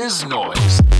is noise.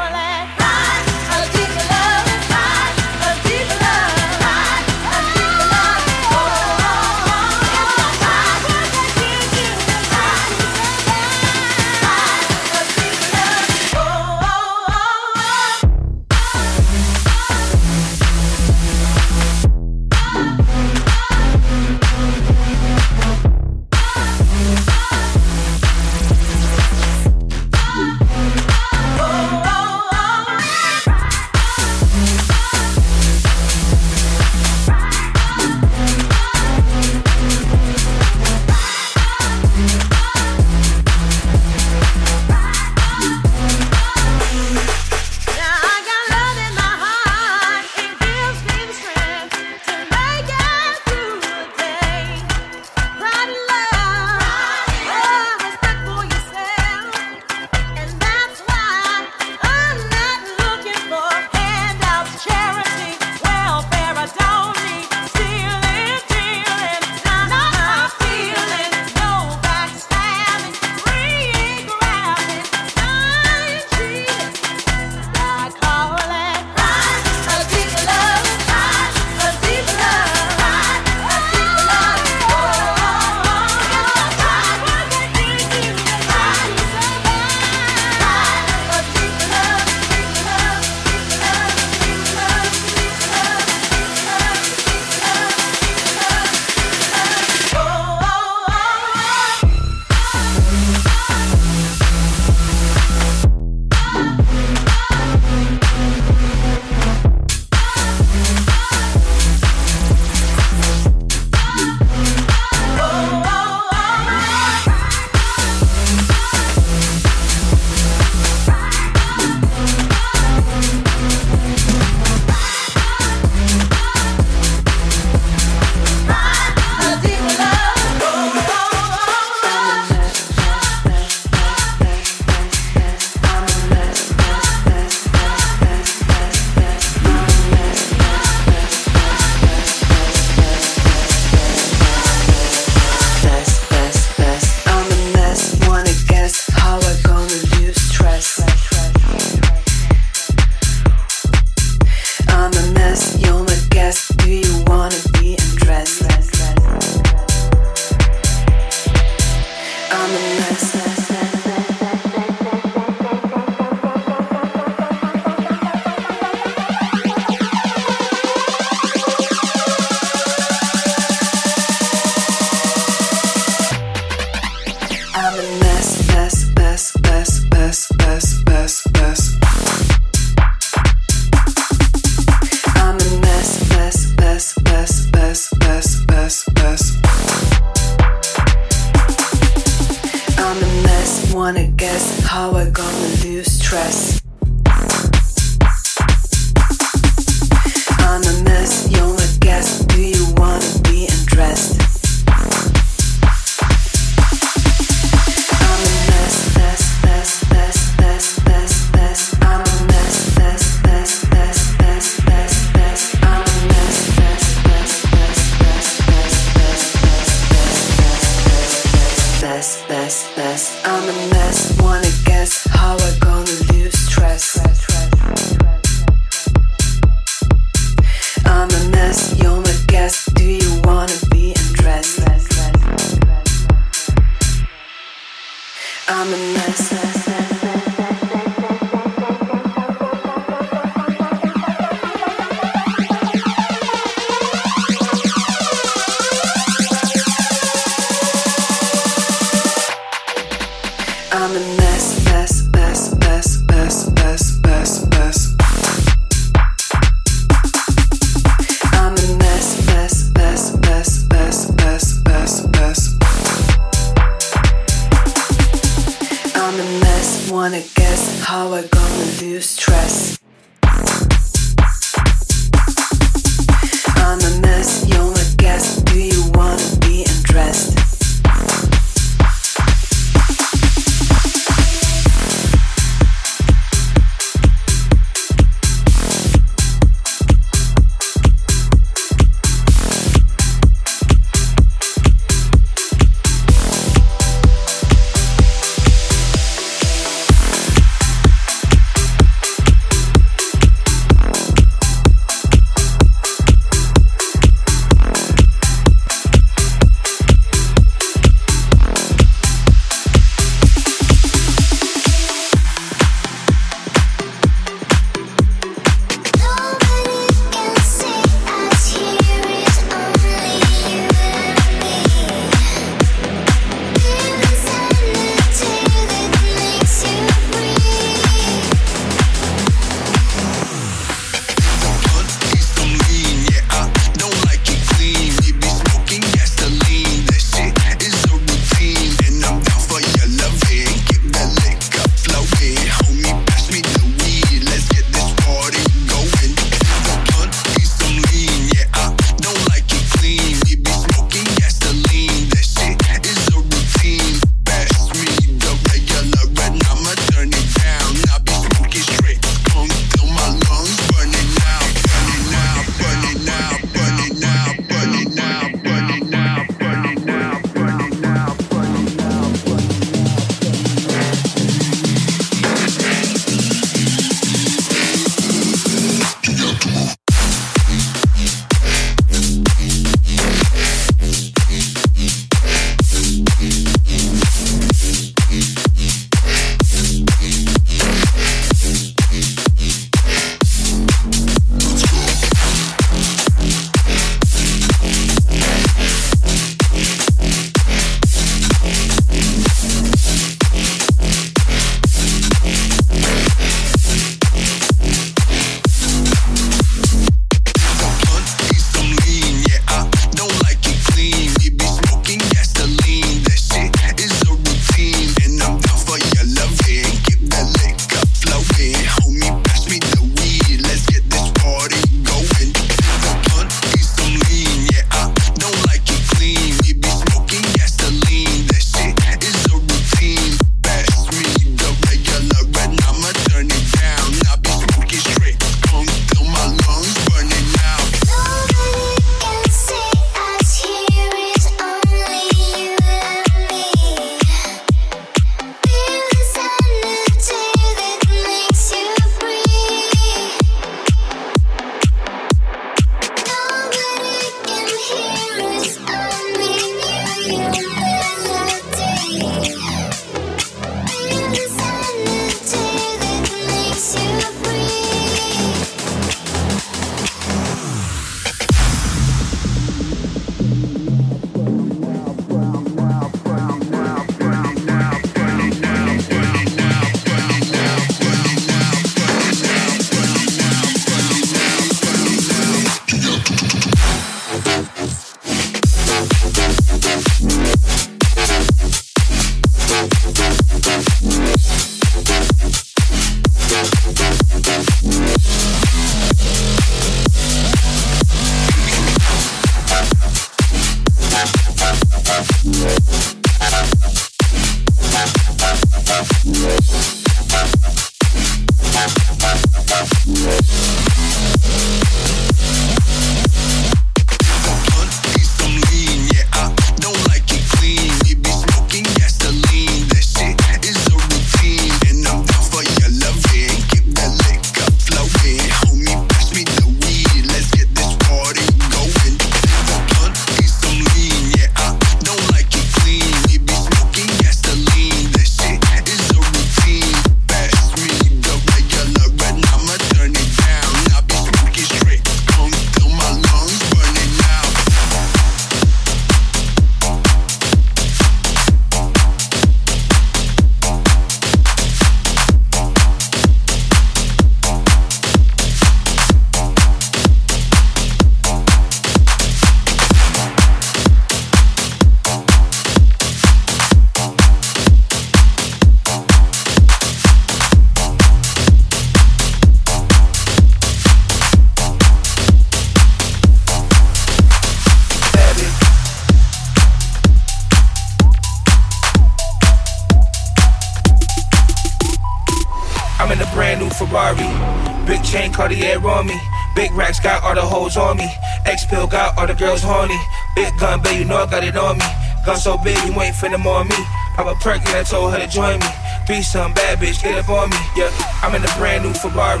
Finna more me. I'm a perk and I told her to join me. Be some bad bitch, get up on me. Yeah, I'm in a brand new Ferrari.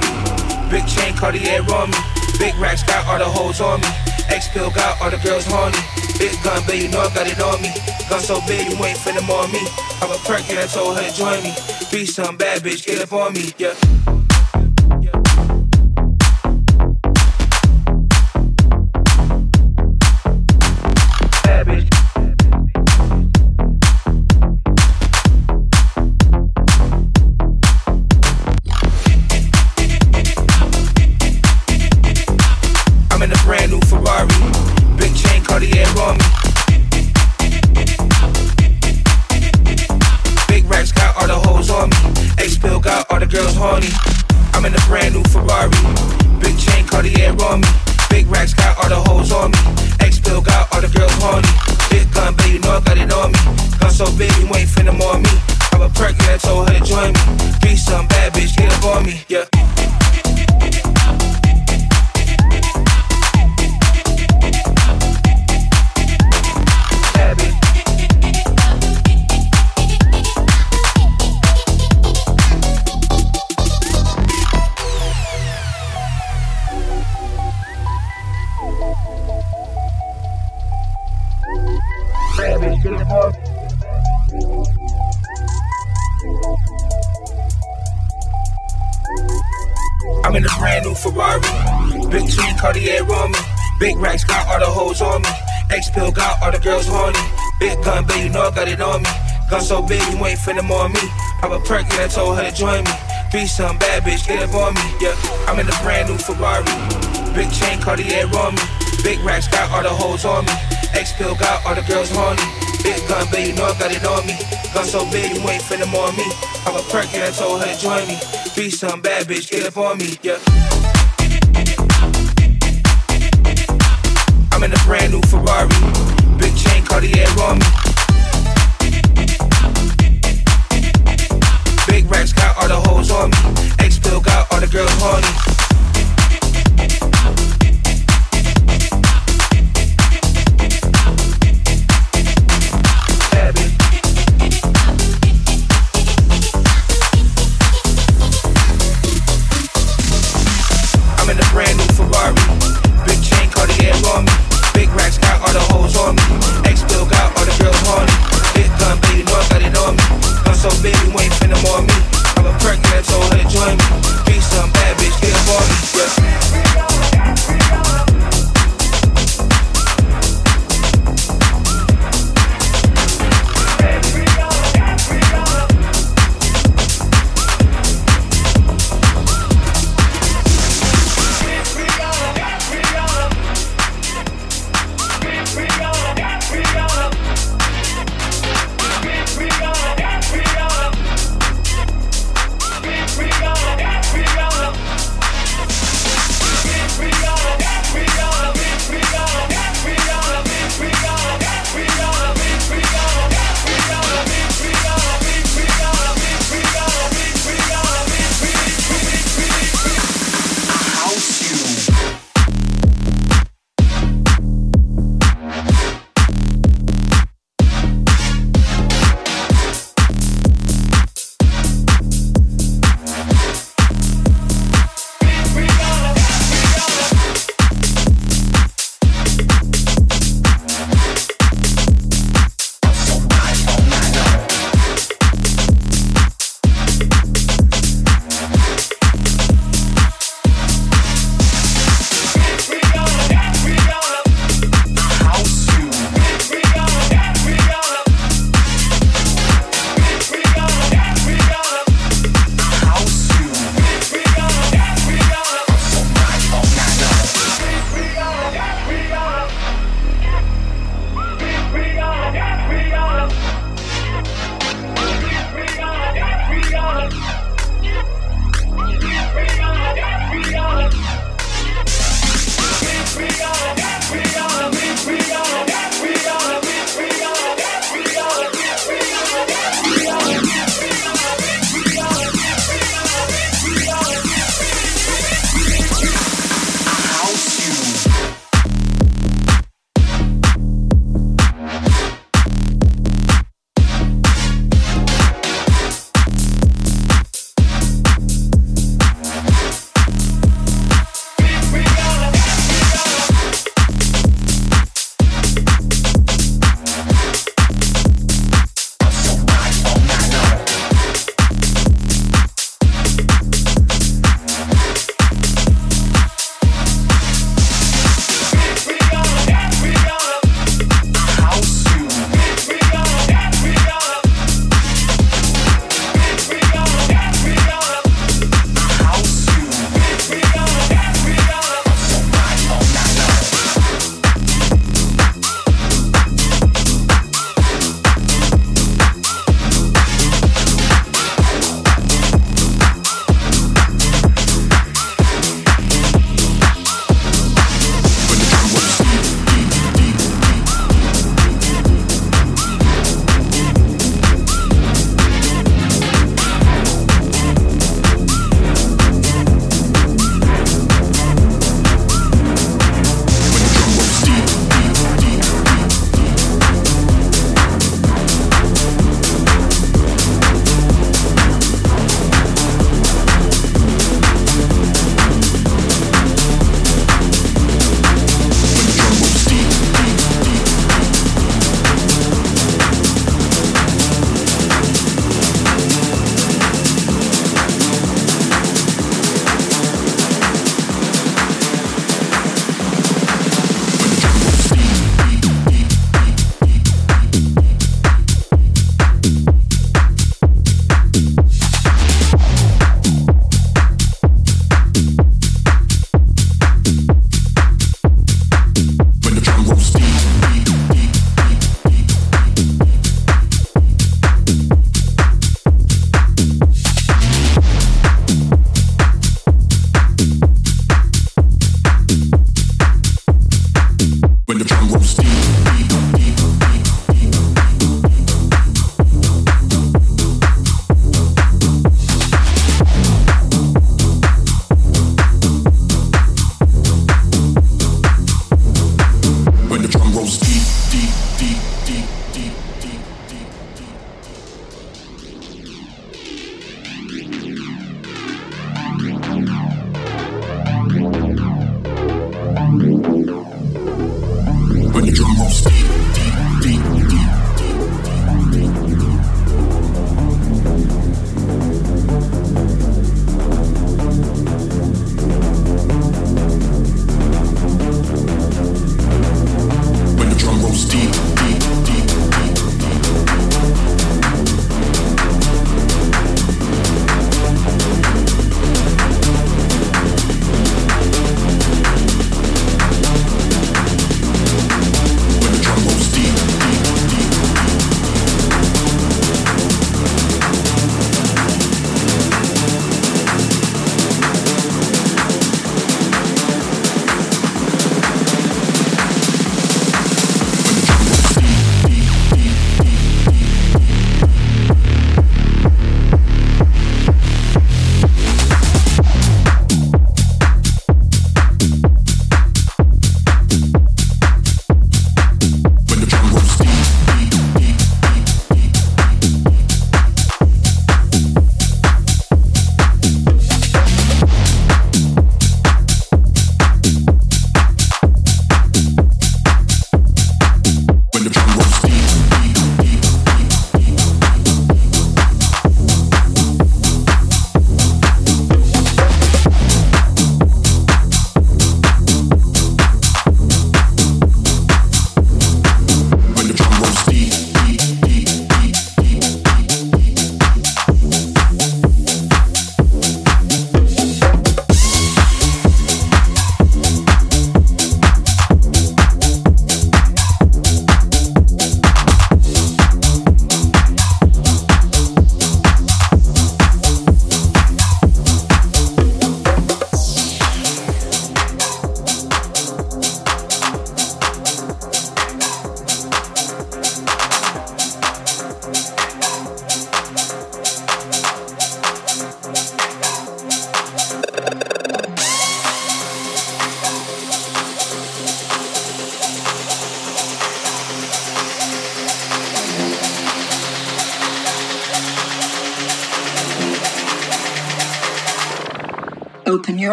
Big chain Cartier on me. Big racks got all the hoes on me. X pill got all the girls horny. Big gun, baby, you know I got it on me. Gun so big, you ain't finna more me. I'm a perk and I told her to join me. Be some bad bitch, get up on me. Yeah. Some bad bitch, get up on me. Yeah, I'm in a brand new Ferrari. Big chain, Cartier on me. Big racks got all the hoes on me. X pill got all the girls horny. Big gun, baby, you know I got it on me. Gun so big, you ain't finna more me. I'm a perk and I told her to join me. Be some bad bitch, get up on me. Yeah. I'm in a brand new Ferrari. Big chain, Cartier on me. On me. X pill got all the girls horny.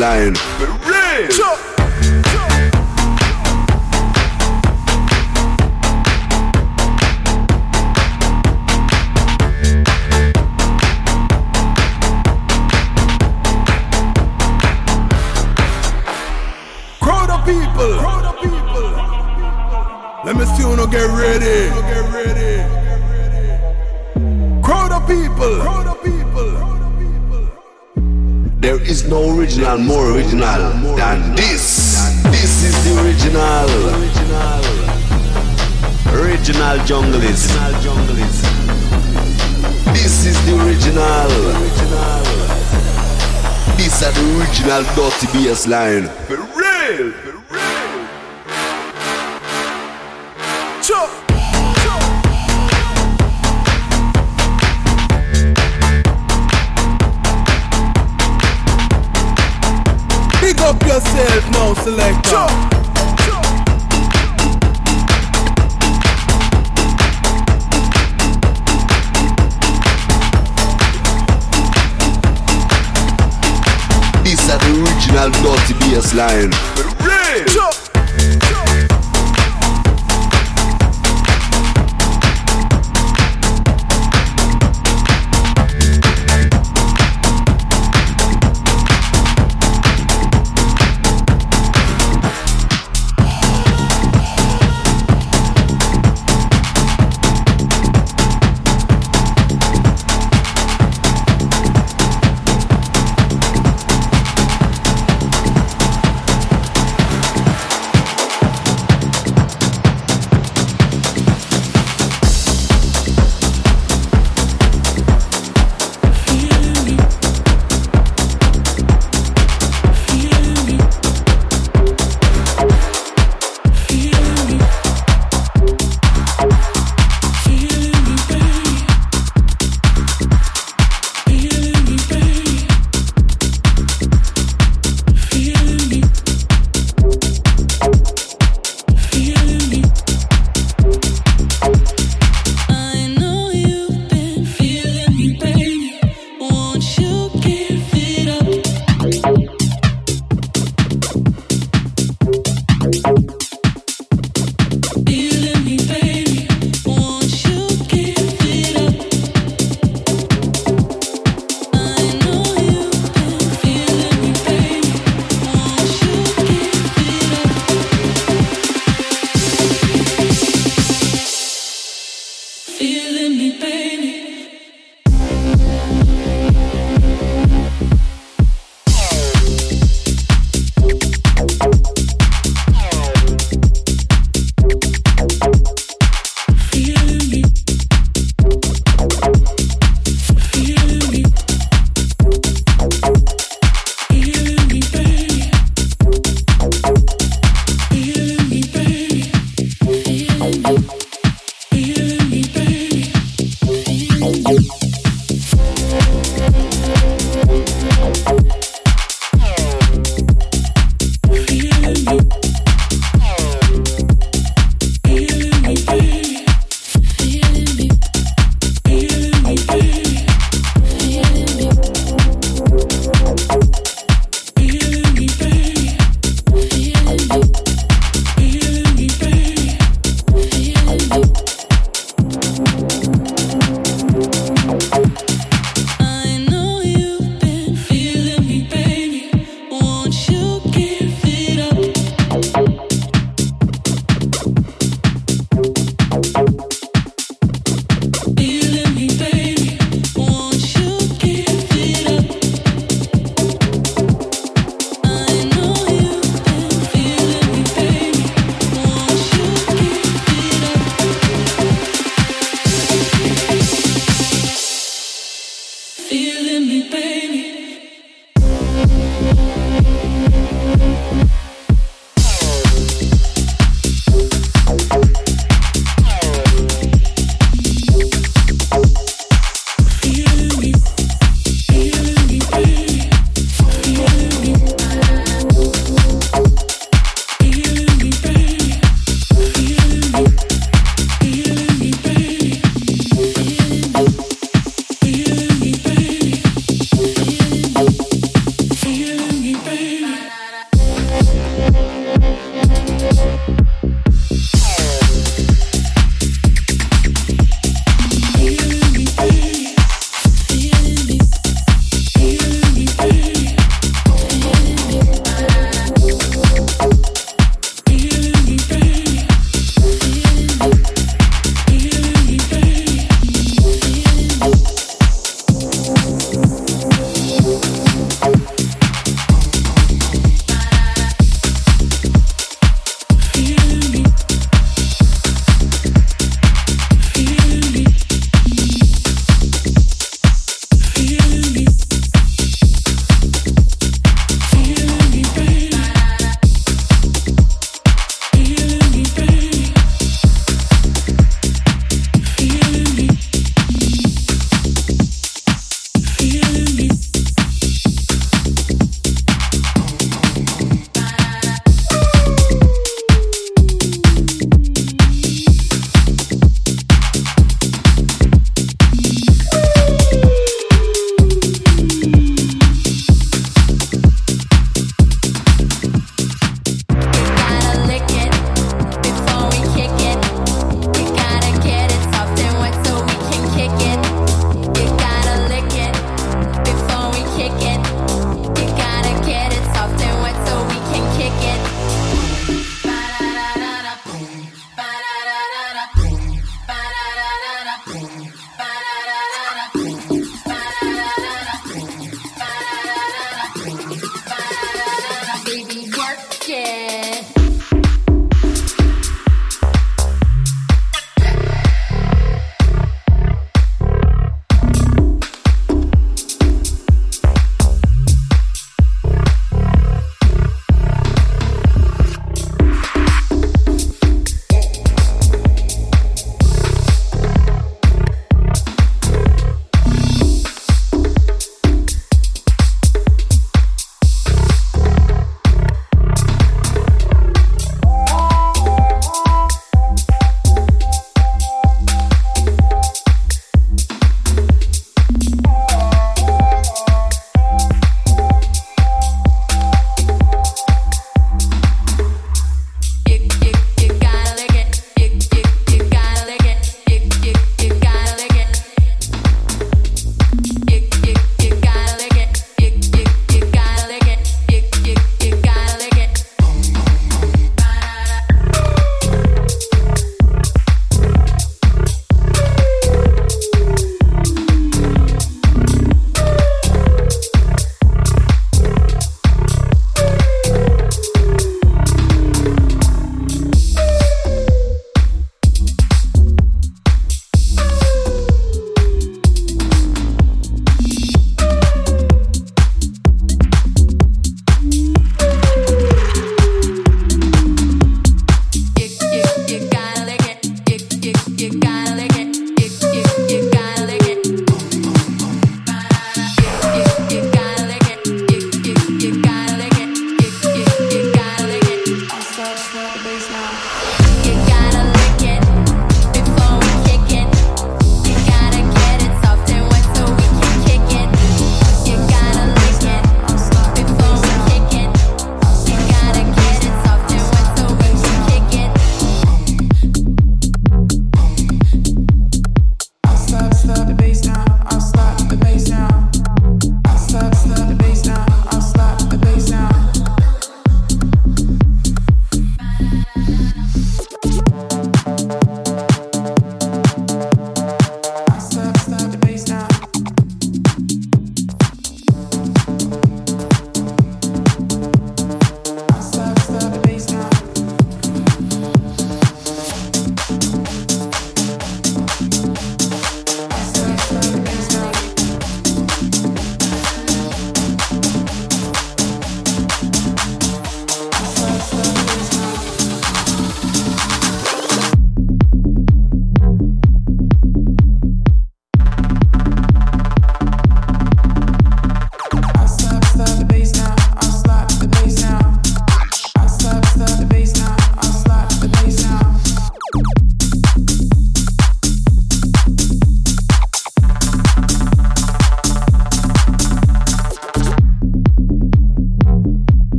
Dirty line. Dirty